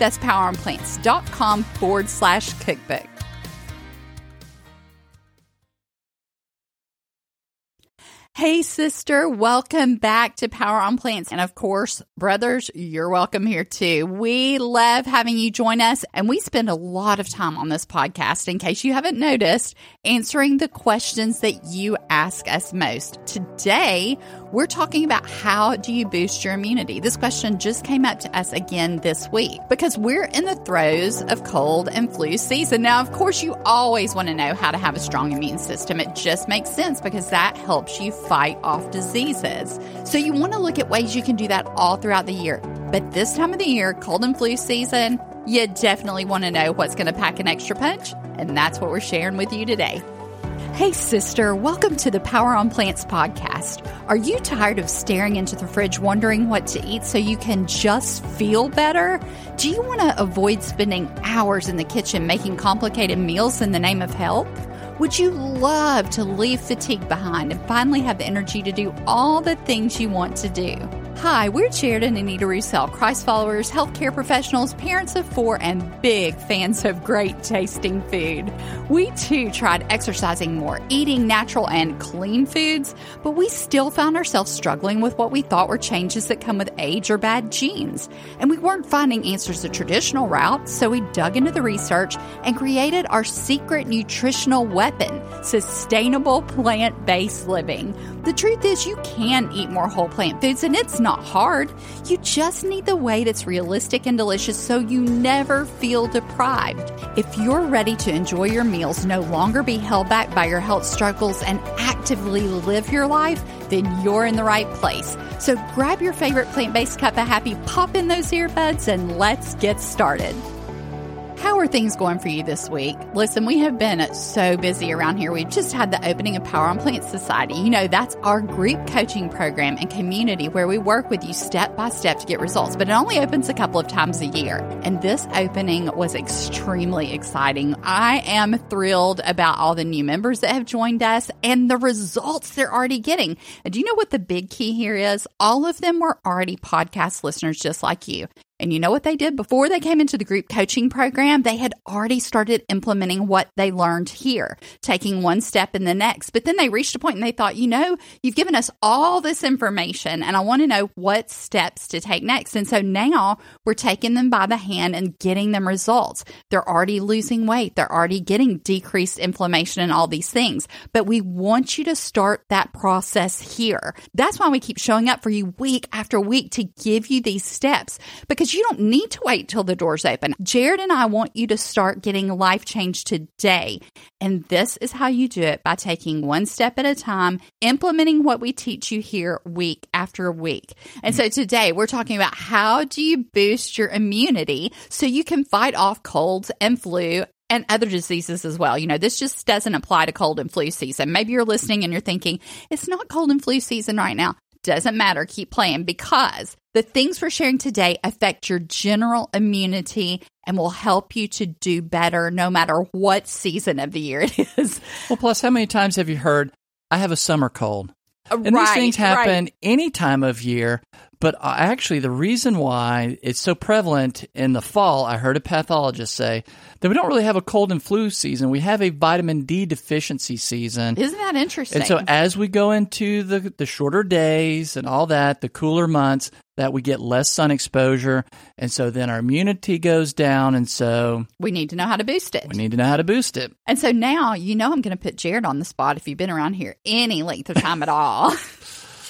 That's poweronplants.com forward slash cookbook. Hey, sister, welcome back to Power on Plants. And of course, brothers, you're welcome here too. We love having you join us, and we spend a lot of time on this podcast, in case you haven't noticed, answering the questions that you ask us most. Today, we're talking about how do you boost your immunity? This question just came up to us again this week because we're in the throes of cold and flu season. Now, of course, you always want to know how to have a strong immune system. It just makes sense because that helps you fight off diseases. So you want to look at ways you can do that all throughout the year. But this time of the year, cold and flu season, you definitely want to know what's going to pack an extra punch. And that's what we're sharing with you today. Hey, sister, welcome to the Power on Plants podcast. Are you tired of staring into the fridge wondering what to eat so you can just feel better? Do you want to avoid spending hours in the kitchen making complicated meals in the name of health? Would you love to leave fatigue behind and finally have the energy to do all the things you want to do? Hi, we're Jared and Anita Roussel, Christ followers, healthcare professionals, parents of four, and big fans of great tasting food. We too tried exercising more, eating natural and clean foods, but we still found ourselves struggling with what we thought were changes that come with age or bad genes. And we weren't finding answers the traditional route, so we dug into the research and created our secret nutritional weapon sustainable plant based living. The truth is, you can eat more whole plant foods, and it's not hard. You just need the way that's realistic and delicious so you never feel deprived. If you're ready to enjoy your meals, no longer be held back by your health struggles, and actively live your life, then you're in the right place. So grab your favorite plant based cup of happy, pop in those earbuds, and let's get started. How are things going for you this week? Listen, we have been so busy around here. We've just had the opening of Power on Plant Society. You know, that's our group coaching program and community where we work with you step by step to get results, but it only opens a couple of times a year. And this opening was extremely exciting. I am thrilled about all the new members that have joined us and the results they're already getting. And do you know what the big key here is? All of them were already podcast listeners just like you. And you know what they did before they came into the group coaching program? They had already started implementing what they learned here, taking one step in the next. But then they reached a point and they thought, you know, you've given us all this information and I want to know what steps to take next. And so now we're taking them by the hand and getting them results. They're already losing weight. They're already getting decreased inflammation and all these things. But we want you to start that process here. That's why we keep showing up for you week after week to give you these steps because you don't need to wait till the doors open. Jared and I want you to start getting life change today. And this is how you do it by taking one step at a time, implementing what we teach you here week after week. And so today we're talking about how do you boost your immunity so you can fight off colds and flu and other diseases as well. You know, this just doesn't apply to cold and flu season. Maybe you're listening and you're thinking, it's not cold and flu season right now. Doesn't matter. Keep playing because the things we're sharing today affect your general immunity and will help you to do better no matter what season of the year it is. Well, plus, how many times have you heard, I have a summer cold? And right, these things happen right. any time of year. But actually, the reason why it's so prevalent in the fall, I heard a pathologist say that we don't really have a cold and flu season. We have a vitamin D deficiency season. Isn't that interesting? And so, as we go into the, the shorter days and all that, the cooler months, that we get less sun exposure. And so then our immunity goes down. And so we need to know how to boost it. we need to know how to boost it. And so now, you know, I'm going to put Jared on the spot if you've been around here any length of time at all.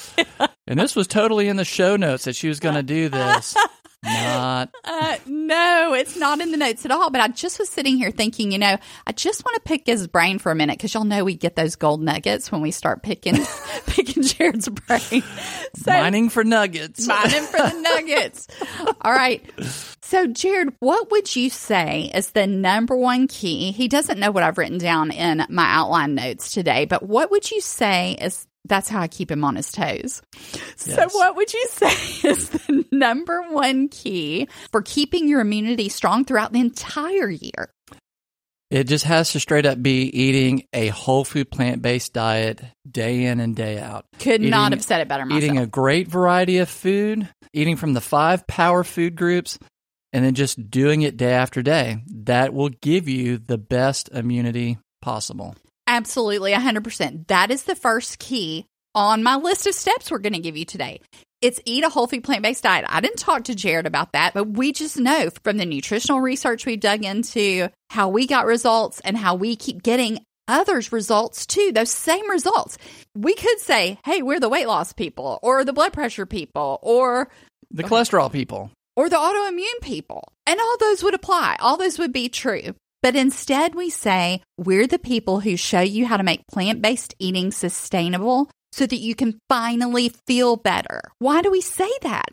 and this was totally in the show notes that she was going to do this. Not. Uh, no, it's not in the notes at all. But I just was sitting here thinking, you know, I just want to pick his brain for a minute because y'all know we get those gold nuggets when we start picking picking Jared's brain. So, mining for nuggets. Mining for the nuggets. all right. So, Jared, what would you say is the number one key? He doesn't know what I've written down in my outline notes today, but what would you say is that's how I keep him on his toes. Yes. So, what would you say is the number one key for keeping your immunity strong throughout the entire year? It just has to straight up be eating a whole food plant based diet day in and day out. Could eating, not have said it better myself. Eating a great variety of food, eating from the five power food groups, and then just doing it day after day. That will give you the best immunity possible. Absolutely, 100%. That is the first key on my list of steps we're going to give you today. It's eat a whole food plant based diet. I didn't talk to Jared about that, but we just know from the nutritional research we've dug into how we got results and how we keep getting others' results too, those same results. We could say, hey, we're the weight loss people or the blood pressure people or the cholesterol people or the autoimmune people. And all those would apply. All those would be true. But instead, we say we're the people who show you how to make plant based eating sustainable so that you can finally feel better. Why do we say that?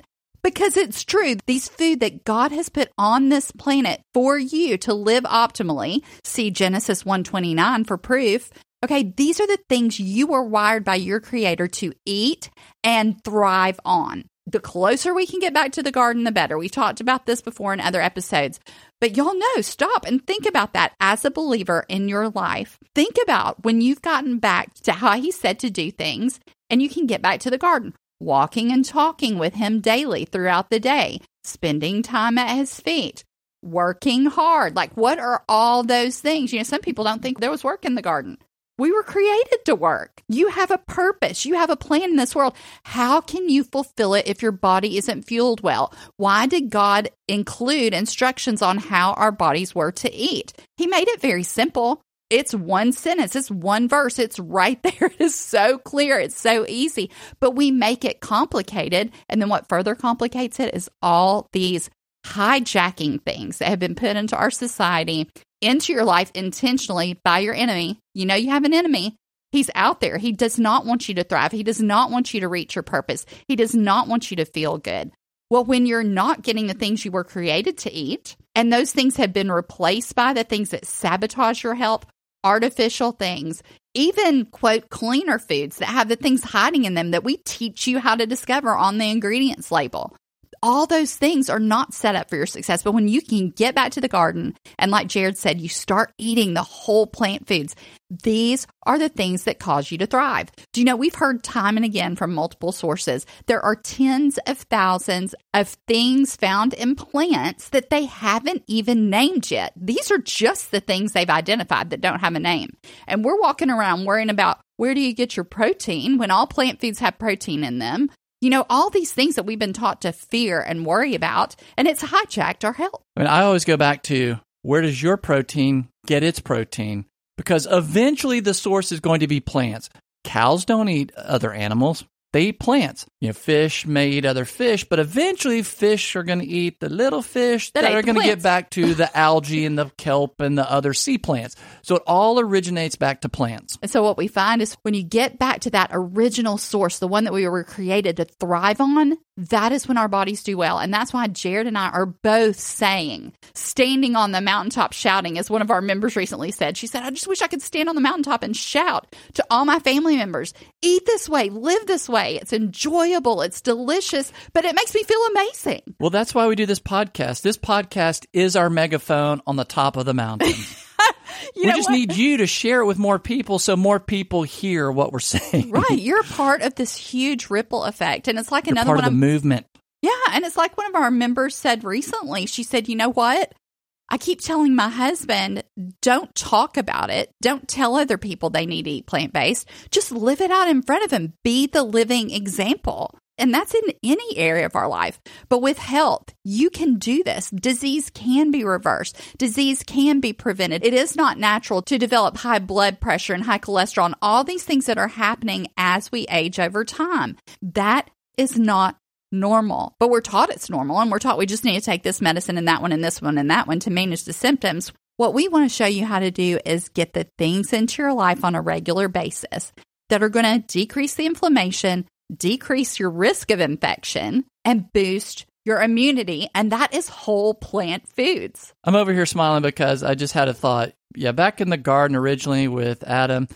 Because it's true. These food that God has put on this planet for you to live optimally, see Genesis 129 for proof. Okay, these are the things you were wired by your creator to eat and thrive on the closer we can get back to the garden, the better. We've talked about this before in other episodes, but y'all know, stop and think about that as a believer in your life. Think about when you've gotten back to how he said to do things and you can get back to the garden, walking and talking with him daily throughout the day, spending time at his feet, working hard. Like, what are all those things? You know, some people don't think there was work in the garden. We were created to work. You have a purpose. You have a plan in this world. How can you fulfill it if your body isn't fueled well? Why did God include instructions on how our bodies were to eat? He made it very simple. It's one sentence, it's one verse, it's right there. It is so clear, it's so easy, but we make it complicated. And then what further complicates it is all these hijacking things that have been put into our society into your life intentionally by your enemy. You know, you have an enemy. He's out there. He does not want you to thrive. He does not want you to reach your purpose. He does not want you to feel good. Well, when you're not getting the things you were created to eat, and those things have been replaced by the things that sabotage your health, artificial things, even quote cleaner foods that have the things hiding in them that we teach you how to discover on the ingredients label all those things are not set up for your success. But when you can get back to the garden and, like Jared said, you start eating the whole plant foods, these are the things that cause you to thrive. Do you know we've heard time and again from multiple sources there are tens of thousands of things found in plants that they haven't even named yet. These are just the things they've identified that don't have a name. And we're walking around worrying about where do you get your protein when all plant foods have protein in them? You know, all these things that we've been taught to fear and worry about, and it's hijacked our health. I mean, I always go back to where does your protein get its protein? Because eventually the source is going to be plants. Cows don't eat other animals they eat plants. You know, fish may eat other fish, but eventually fish are going to eat the little fish that, that are going to get back to the algae and the kelp and the other sea plants. So it all originates back to plants. And so what we find is when you get back to that original source, the one that we were created to thrive on, that is when our bodies do well. And that's why Jared and I are both saying, standing on the mountaintop shouting, as one of our members recently said. She said, I just wish I could stand on the mountaintop and shout to all my family members eat this way, live this way. It's enjoyable, it's delicious, but it makes me feel amazing. Well, that's why we do this podcast. This podcast is our megaphone on the top of the mountain. we just what? need you to share it with more people so more people hear what we're saying. Right. You're part of this huge ripple effect. And it's like You're another part one of the movement. Yeah. And it's like one of our members said recently. She said, you know what? I keep telling my husband, don't talk about it. Don't tell other people they need to eat plant based. Just live it out in front of them. Be the living example. And that's in any area of our life. But with health, you can do this. Disease can be reversed. Disease can be prevented. It is not natural to develop high blood pressure and high cholesterol and all these things that are happening as we age over time. That is not normal, but we're taught it's normal and we're taught we just need to take this medicine and that one and this one and that one to manage the symptoms. What we want to show you how to do is get the things into your life on a regular basis that are going to decrease the inflammation, decrease your risk of infection, and boost your immunity. And that is whole plant foods. I'm over here smiling because I just had a thought. Yeah, back in the garden originally with Adam,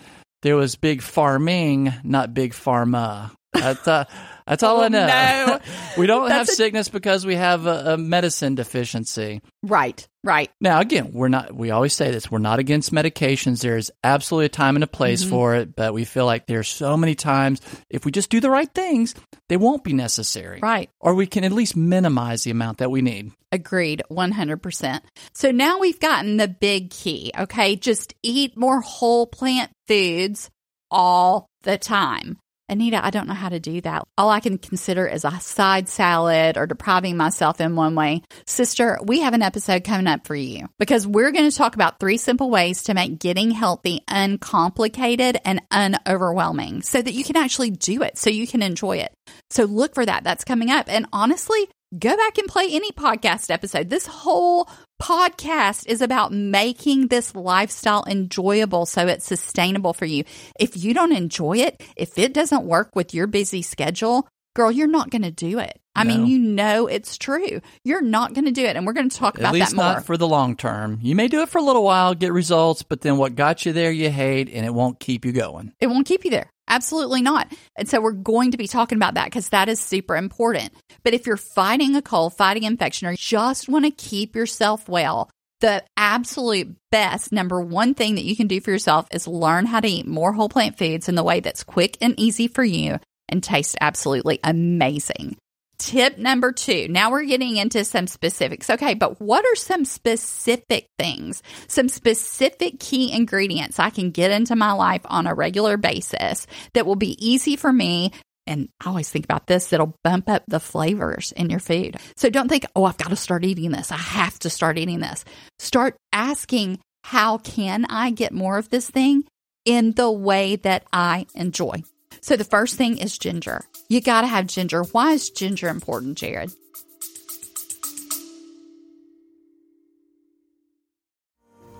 there was big farming, not big pharma. That's, uh, that's all Oh, I know. no. we don't have a- sickness because we have a, a medicine deficiency. Right, right. Now, again, we're not, we always say this, we're not against medications. There's absolutely a time and a place Mm-hmm. for it, but we feel like there's so many times, if we just do the right things, they won't be necessary. Right. Or we can at least minimize the amount that we need. Agreed, 100%. So now we've gotten the big key, okay? Just eat more whole plant foods all the time. Anita, I don't know how to do that. All I can consider is a side salad or depriving myself in one way. Sister, we have an episode coming up for you because we're going to talk about three simple ways to make getting healthy uncomplicated and unoverwhelming so that you can actually do it, so you can enjoy it. So look for that. That's coming up. And honestly, go back and play any podcast episode. This whole podcast is about making this lifestyle enjoyable so it's sustainable for you. If you don't enjoy it, if it doesn't work with your busy schedule, girl, you're not going to do it. I mean, you know it's true. You're not going to do it. And we're going to talk At about that more. not for the long term. You may do it for a little while, get results, but then what got you there you hate and it won't keep you going. It won't keep you there. Absolutely not. And so we're going to be talking about that because that is super important. But if you're fighting a cold, fighting infection, or you just want to keep yourself well, the absolute best number one thing that you can do for yourself is learn how to eat more whole plant foods in the way that's quick and easy for you and taste absolutely amazing. Tip number two. Now we're getting into some specifics. Okay, but what are some specific things, some specific key ingredients I can get into my life on a regular basis that will be easy for me? And I always think about this that'll bump up the flavors in your food. So don't think, oh, I've got to start eating this. I have to start eating this. Start asking, how can I get more of this thing in the way that I enjoy? So the first thing is ginger. You got to have ginger. Why is ginger important, Jared?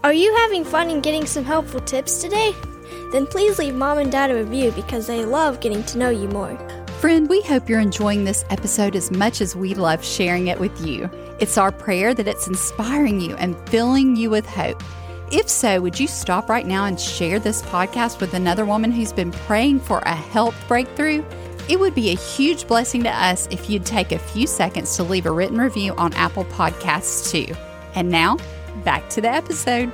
Are you having fun and getting some helpful tips today? Then please leave mom and dad a review because they love getting to know you more. Friend, we hope you're enjoying this episode as much as we love sharing it with you. It's our prayer that it's inspiring you and filling you with hope. If so, would you stop right now and share this podcast with another woman who's been praying for a health breakthrough? It would be a huge blessing to us if you'd take a few seconds to leave a written review on Apple Podcasts too. And now, back to the episode.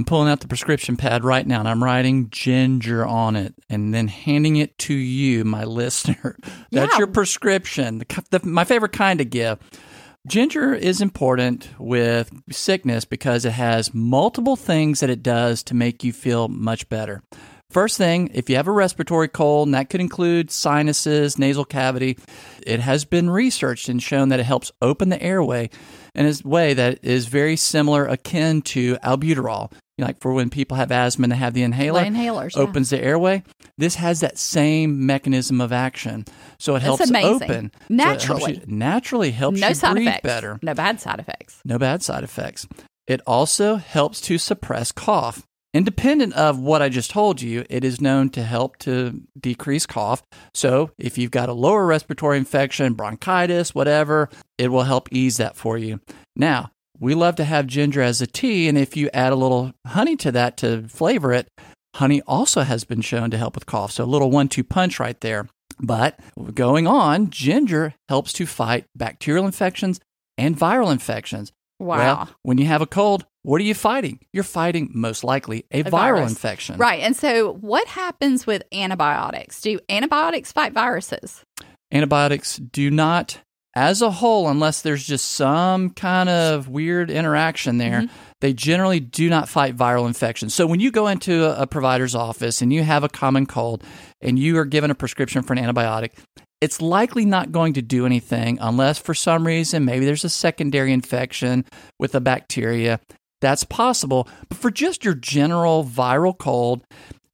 I'm pulling out the prescription pad right now and I'm writing ginger on it and then handing it to you, my listener. That's Yeah. your prescription. The, the, my favorite kind of gift. Ginger is important with sickness because it has multiple things that it does to make you feel much better. First thing, if you have a respiratory cold, and that could include sinuses, nasal cavity, it has been researched and shown that it helps open the airway in a way that is very similar, akin to albuterol. You know, like for when people have asthma and they have the inhaler, The inhalers, yeah. opens the airway. This has that same mechanism of action, so it helps amazing. open So it helps Naturally. you- naturally helps no you side breathe effects. better. No bad side effects. No bad side effects. It also helps to suppress cough. Independent of what I just told you, it is known to help to decrease cough. So, if you've got a lower respiratory infection, bronchitis, whatever, it will help ease that for you. Now, we love to have ginger as a tea, and if you add a little honey to that to flavor it, honey also has been shown to help with cough. So, a little one two punch right there. But going on, ginger helps to fight bacterial infections and viral infections. Wow. Well, when you have a cold, what are you fighting? You're fighting most likely a, viral virus. infection. Right. And so, what happens with antibiotics? Do antibiotics fight viruses? Antibiotics do not as a whole, unless there's just some kind of weird interaction there, Mm-hmm. they generally do not fight viral infections. So when you go into a, a provider's office and you have a common cold and you are given a prescription for an antibiotic, it's likely not going to do anything unless for some reason maybe there's a secondary infection with a bacteria. That's possible. But for just your general viral cold,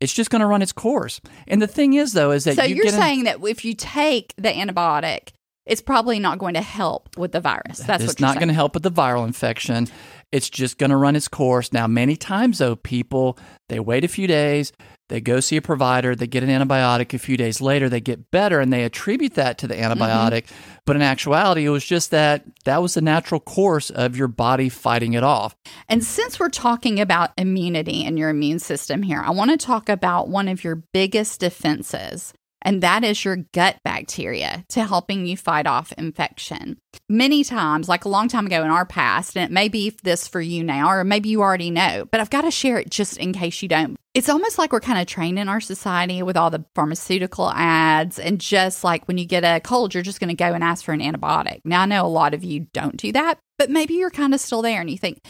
it's just going to run its course. And the thing is, though, is that So you are get an- saying that if you take the antibiotic, it's probably not going to help with the virus. That's it's not going to help with the viral infection. It's just going to run its course. Now, many times though, people they wait a few days, they go see a provider, they get an antibiotic. A few days later, they get better, and they attribute that to the Mm-hmm. antibiotic. But in actuality, it was just that that was the natural course of your body fighting it off. And since we're talking about immunity and your immune system here, I want to talk about one of your biggest defenses, and that is your gut bacteria to helping you fight off infection. Many times, like a long time ago in our past, and it may be this for you now, or maybe you already know, but I've got to share it just in case you don't. It's almost like we're kind of trained in our society with all the pharmaceutical ads, and just like when you get a cold, you're just going to go and ask for an antibiotic. Now, I know a lot of you don't do that, but maybe you're kind of still there and you think,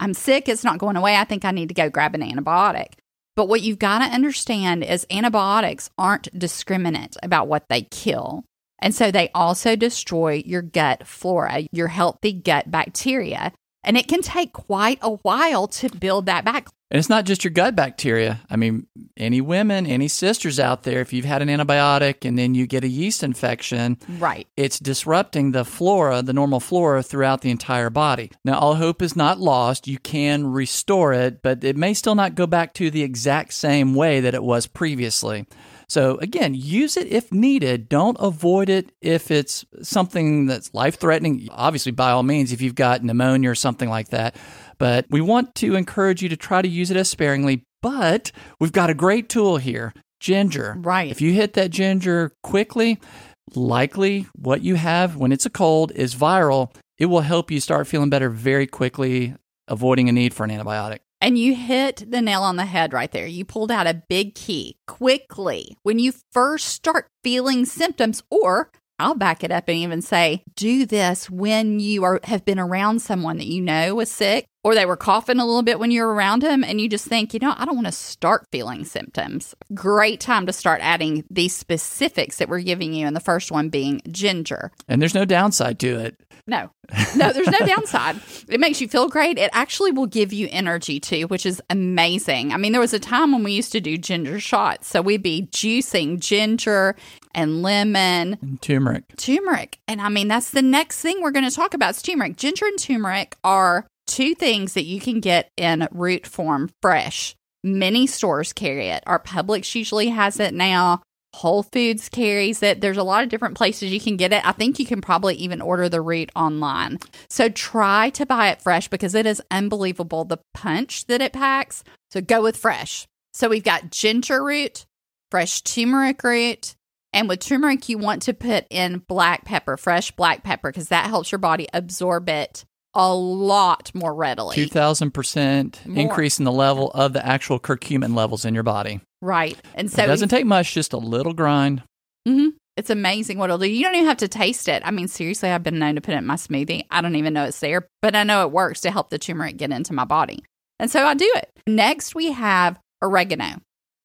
I'm sick, it's not going away. I think I need to go grab an antibiotic. But what you've got to understand is antibiotics aren't discriminate about what they kill. And so they also destroy your gut flora, your healthy gut bacteria. And it can take quite a while to build that back. And it's not just your gut bacteria. I mean, any women, any sisters out there, if you've had an antibiotic and then you get a yeast infection, Right. it's disrupting the flora, the normal flora throughout the entire body. Now, all hope is not lost. You can restore it, but it may still not go back to the exact same way that it was previously. So, again, use it if needed. Don't avoid it if it's something that's life threatening. Obviously, by all means, if you've got pneumonia or something like that. But we want to encourage you to try to use it as sparingly. But we've got a great tool here ginger. Right. If you hit that ginger quickly, likely what you have when it's a cold is viral. It will help you start feeling better very quickly, avoiding a need for an antibiotic. And you hit the nail on the head right there. You pulled out a big key quickly when you first start feeling symptoms, or I'll back it up and even say, do this when you are have been around someone that you know was sick, or they were coughing a little bit when you were around them, and you just think, you know, I don't want to start feeling symptoms. Great time to start adding these specifics that we're giving you, and the first one being ginger. And there's no downside to it. No, no, there's no downside. It makes you feel great. It actually will give you energy too, which is amazing. I mean, there was a time when we used to do ginger shots. So we'd be juicing ginger and lemon, And turmeric. turmeric. And I mean, that's the next thing we're going to talk about is turmeric. Ginger and turmeric are two things that you can get in root form fresh. Many stores carry it. Our Publix usually has it now. Whole Foods carries it. There's a lot of different places you can get it. I think you can probably even order the root online. So try to buy it fresh because it is unbelievable the punch that it packs. So go with fresh. So we've got ginger root, fresh turmeric root, and with turmeric, you want to put in black pepper, fresh black pepper, because that helps your body absorb it a lot more readily. 2000% More. increase in the level of the actual curcumin levels in your body. Right. And so it doesn't take much, just a little grind. hmm It's amazing what it'll do. You don't even have to taste it. I mean, seriously, I've been known to put it in my smoothie. I don't even know it's there, but I know it works to help the turmeric get into my body. And so I do it. Next, we have oregano.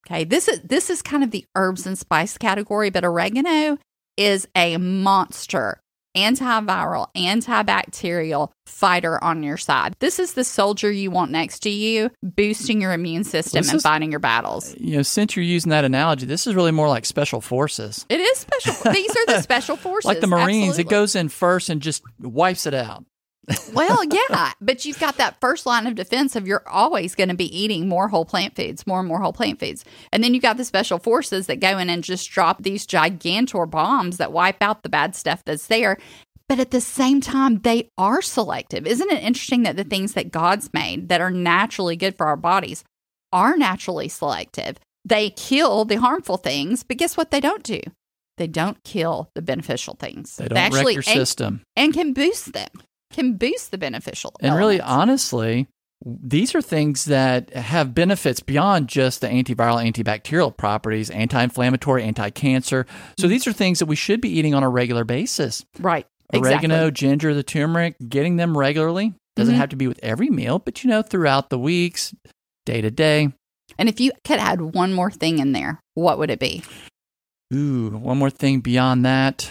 Okay, this is this is kind of the herbs and spice category, but oregano is a monster antiviral, antibacterial fighter on your side. This is the soldier you want next to you, boosting your immune system This and is- fighting your battles. You know, since you're using that analogy, this is really more like special forces. It is special. These are the special forces. Like the Marines, it goes in first and just wipes it out. Well, yeah, but you've got that first line of defense of you're always going to be eating more whole plant foods, more and more whole plant foods. And then you've got the special forces that go in and just drop these gigantor bombs that wipe out the bad stuff that's there. But at the same time, they are selective. Isn't it interesting that the things that God's made that are naturally good for our bodies are naturally selective? They kill the harmful things, but guess what they don't do? They don't kill the beneficial things. They don't wreck your and- system. and can boost them, can boost the beneficial. And really, honestly, these are things that have benefits beyond just the antiviral, antibacterial properties, anti inflammatory, anti cancer. So these are things that we should be eating on a regular basis. right? Oregano, Exactly. ginger, the turmeric, getting them regularly. Doesn't Mhm. have to be with every meal, but you know, throughout the weeks, day to day. And if you could add one more thing in there, what would it be? Ooh, one more thing beyond that.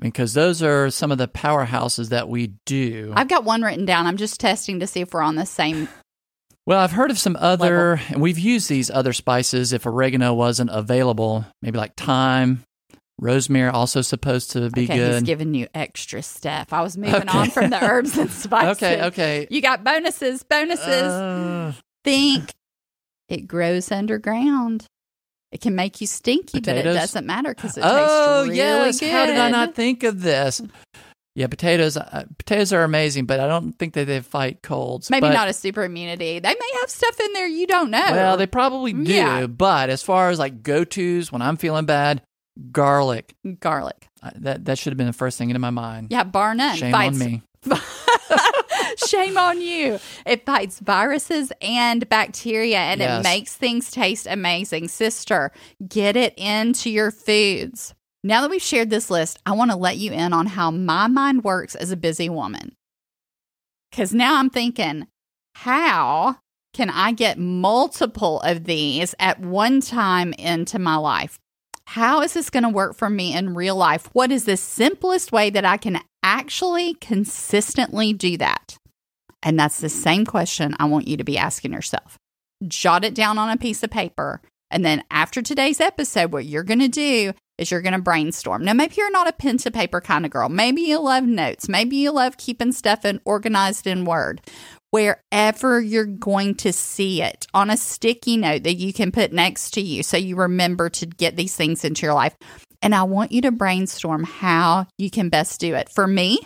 Because those are some of the powerhouses that we do. I've got one written down. I'm just testing to see if we're on the same. Well, I've heard of some other, and we've used these other spices if oregano wasn't available. Maybe like thyme, rosemary, also supposed to be okay, he's giving you extra stuff. I was moving Okay. on from the herbs and spices. okay, okay. You got bonuses, bonuses. Uh, Think it grows underground. It can make you stinky, but it doesn't matter because it oh tastes really yes, good. how did I not think of this? Yeah, potatoes. Uh, potatoes are amazing, but I don't think that they fight colds. Maybe but- not a super immunity. They may have stuff in there you don't know. Well, they probably do. Yeah. But as far as like go tos when I'm feeling bad, garlic. garlic. Uh, That that should have been the first thing into my mind. Yeah, bar none. Shame Fights- on me. Shame on you. It fights viruses and bacteria and Yes. it makes things taste amazing. Sister, get it into your foods. Now that we've shared this list, I want to let you in on how my mind works as a busy woman. Because now I'm thinking, how can I get multiple of these at one time into my life? How is this going to work for me in real life? What is the simplest way that I can actually consistently do that? And that's the same question I want you to be asking yourself. Jot it down on a piece of paper. And then after today's episode, what you're going to do is you're going to brainstorm. Now, maybe you're not a pen to paper kind of girl. Maybe you love notes. Maybe you love keeping stuff in, organized in Word. Wherever you're going to see it on a sticky note that you can put next to you so you remember to get these things into your life. And I want you to brainstorm how you can best do it. For me,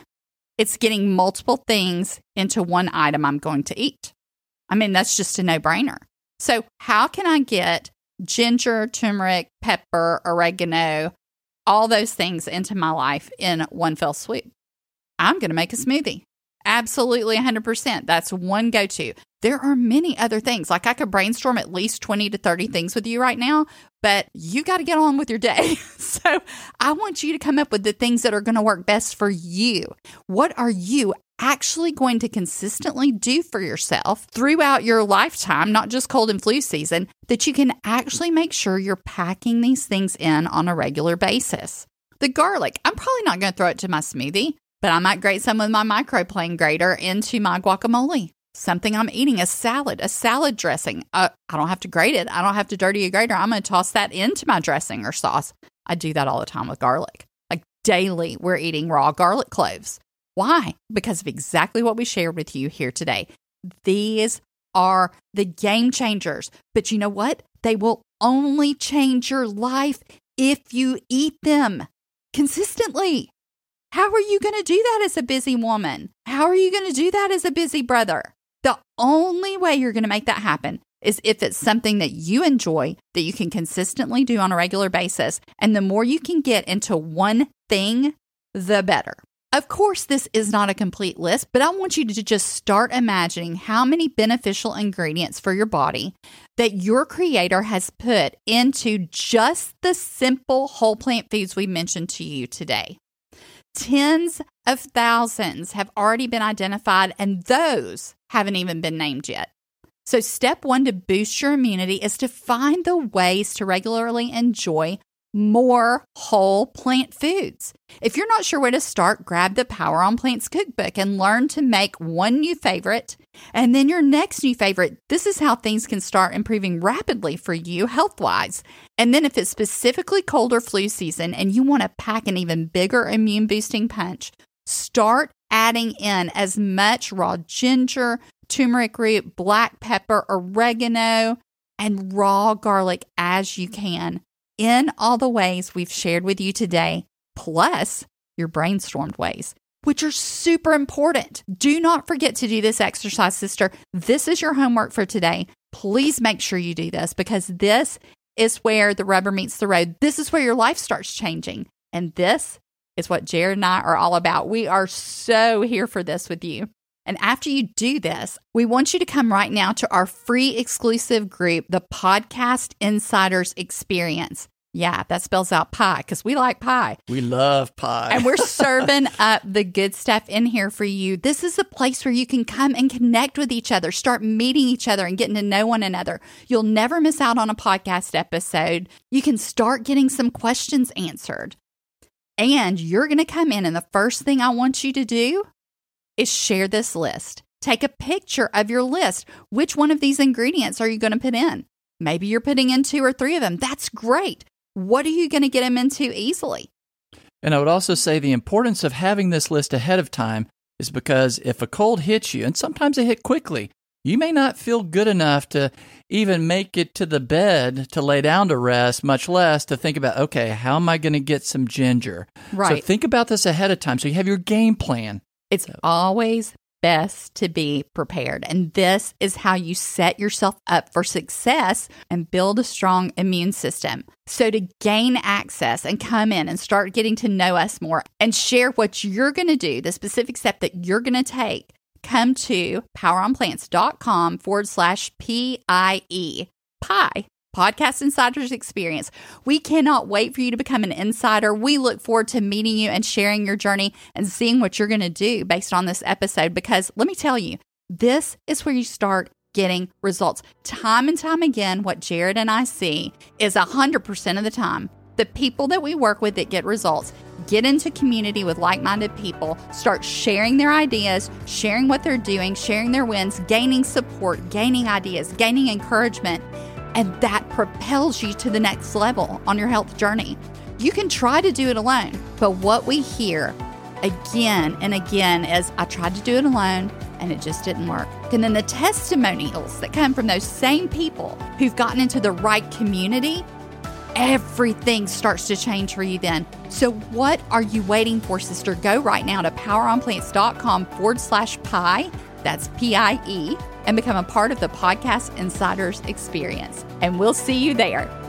it's getting multiple things into one item I'm going to eat. I mean, that's just a no brainer. So, how can I get ginger, turmeric, pepper, oregano, all those things into my life in one fell swoop? I'm going to make a smoothie. Absolutely 100%. That's one go to. There are many other things. Like I could brainstorm at least 20 to 30 things with you right now, but you got to get on with your day. so I want you to come up with the things that are going to work best for you. What are you actually going to consistently do for yourself throughout your lifetime, not just cold and flu season, that you can actually make sure you're packing these things in on a regular basis? The garlic, I'm probably not going to throw it to my smoothie, but I might grate some with my microplane grater into my guacamole. Something I'm eating, a salad, a salad dressing. Uh, I don't have to grate it. I don't have to dirty a grater. I'm going to toss that into my dressing or sauce. I do that all the time with garlic. Like daily, we're eating raw garlic cloves. Why? Because of exactly what we shared with you here today. These are the game changers. But you know what? They will only change your life if you eat them consistently. How are you going to do that as a busy woman? How are you going to do that as a busy brother? The only way you're going to make that happen is if it's something that you enjoy, that you can consistently do on a regular basis. And the more you can get into one thing, the better. Of course, this is not a complete list, but I want you to just start imagining how many beneficial ingredients for your body that your creator has put into just the simple whole plant foods we mentioned to you today. Tens of thousands have already been identified, and those haven't even been named yet. So, step one to boost your immunity is to find the ways to regularly enjoy more whole plant foods. If you're not sure where to start, grab the Power on Plants cookbook and learn to make one new favorite and then your next new favorite. This is how things can start improving rapidly for you health wise. And then, if it's specifically cold or flu season and you want to pack an even bigger immune boosting punch, start adding in as much raw ginger, turmeric root, black pepper, oregano, and raw garlic as you can in all the ways we've shared with you today, plus your brainstormed ways, which are super important. Do not forget to do this exercise, sister. This is your homework for today. Please make sure you do this because this is where the rubber meets the road. This is where your life starts changing. And this is what Jared and I are all about. We are so here for this with you. And after you do this, we want you to come right now to our free exclusive group, the Podcast Insiders Experience. Yeah, that spells out pie because we like pie. We love pie. and we're serving up the good stuff in here for you. This is a place where you can come and connect with each other, start meeting each other and getting to know one another. You'll never miss out on a podcast episode. You can start getting some questions answered. And you're going to come in, and the first thing I want you to do is share this list. Take a picture of your list. Which one of these ingredients are you going to put in? Maybe you're putting in two or three of them. That's great. What are you going to get them into easily? And I would also say the importance of having this list ahead of time is because if a cold hits you, and sometimes it hit quickly, you may not feel good enough to even make it to the bed to lay down to rest, much less to think about, okay, how am I going to get some ginger? Right. So think about this ahead of time so you have your game plan. It's always best to be prepared. And this is how you set yourself up for success and build a strong immune system. So, to gain access and come in and start getting to know us more and share what you're going to do, the specific step that you're going to take, come to poweronplants.com forward slash PIE. Pie Podcast Insiders Experience. We cannot wait for you to become an insider. We look forward to meeting you and sharing your journey and seeing what you're going to do based on this episode. Because let me tell you, this is where you start getting results. Time and time again, what Jared and I see is 100% of the time the people that we work with that get results get into community with like minded people, start sharing their ideas, sharing what they're doing, sharing their wins, gaining support, gaining ideas, gaining encouragement and that propels you to the next level on your health journey. You can try to do it alone, but what we hear again and again is I tried to do it alone and it just didn't work. And then the testimonials that come from those same people who've gotten into the right community, everything starts to change for you then. So, what are you waiting for, sister? Go right now to poweronplants.com forward slash pie. That's P I E and become a part of the Podcast Insiders experience. And we'll see you there.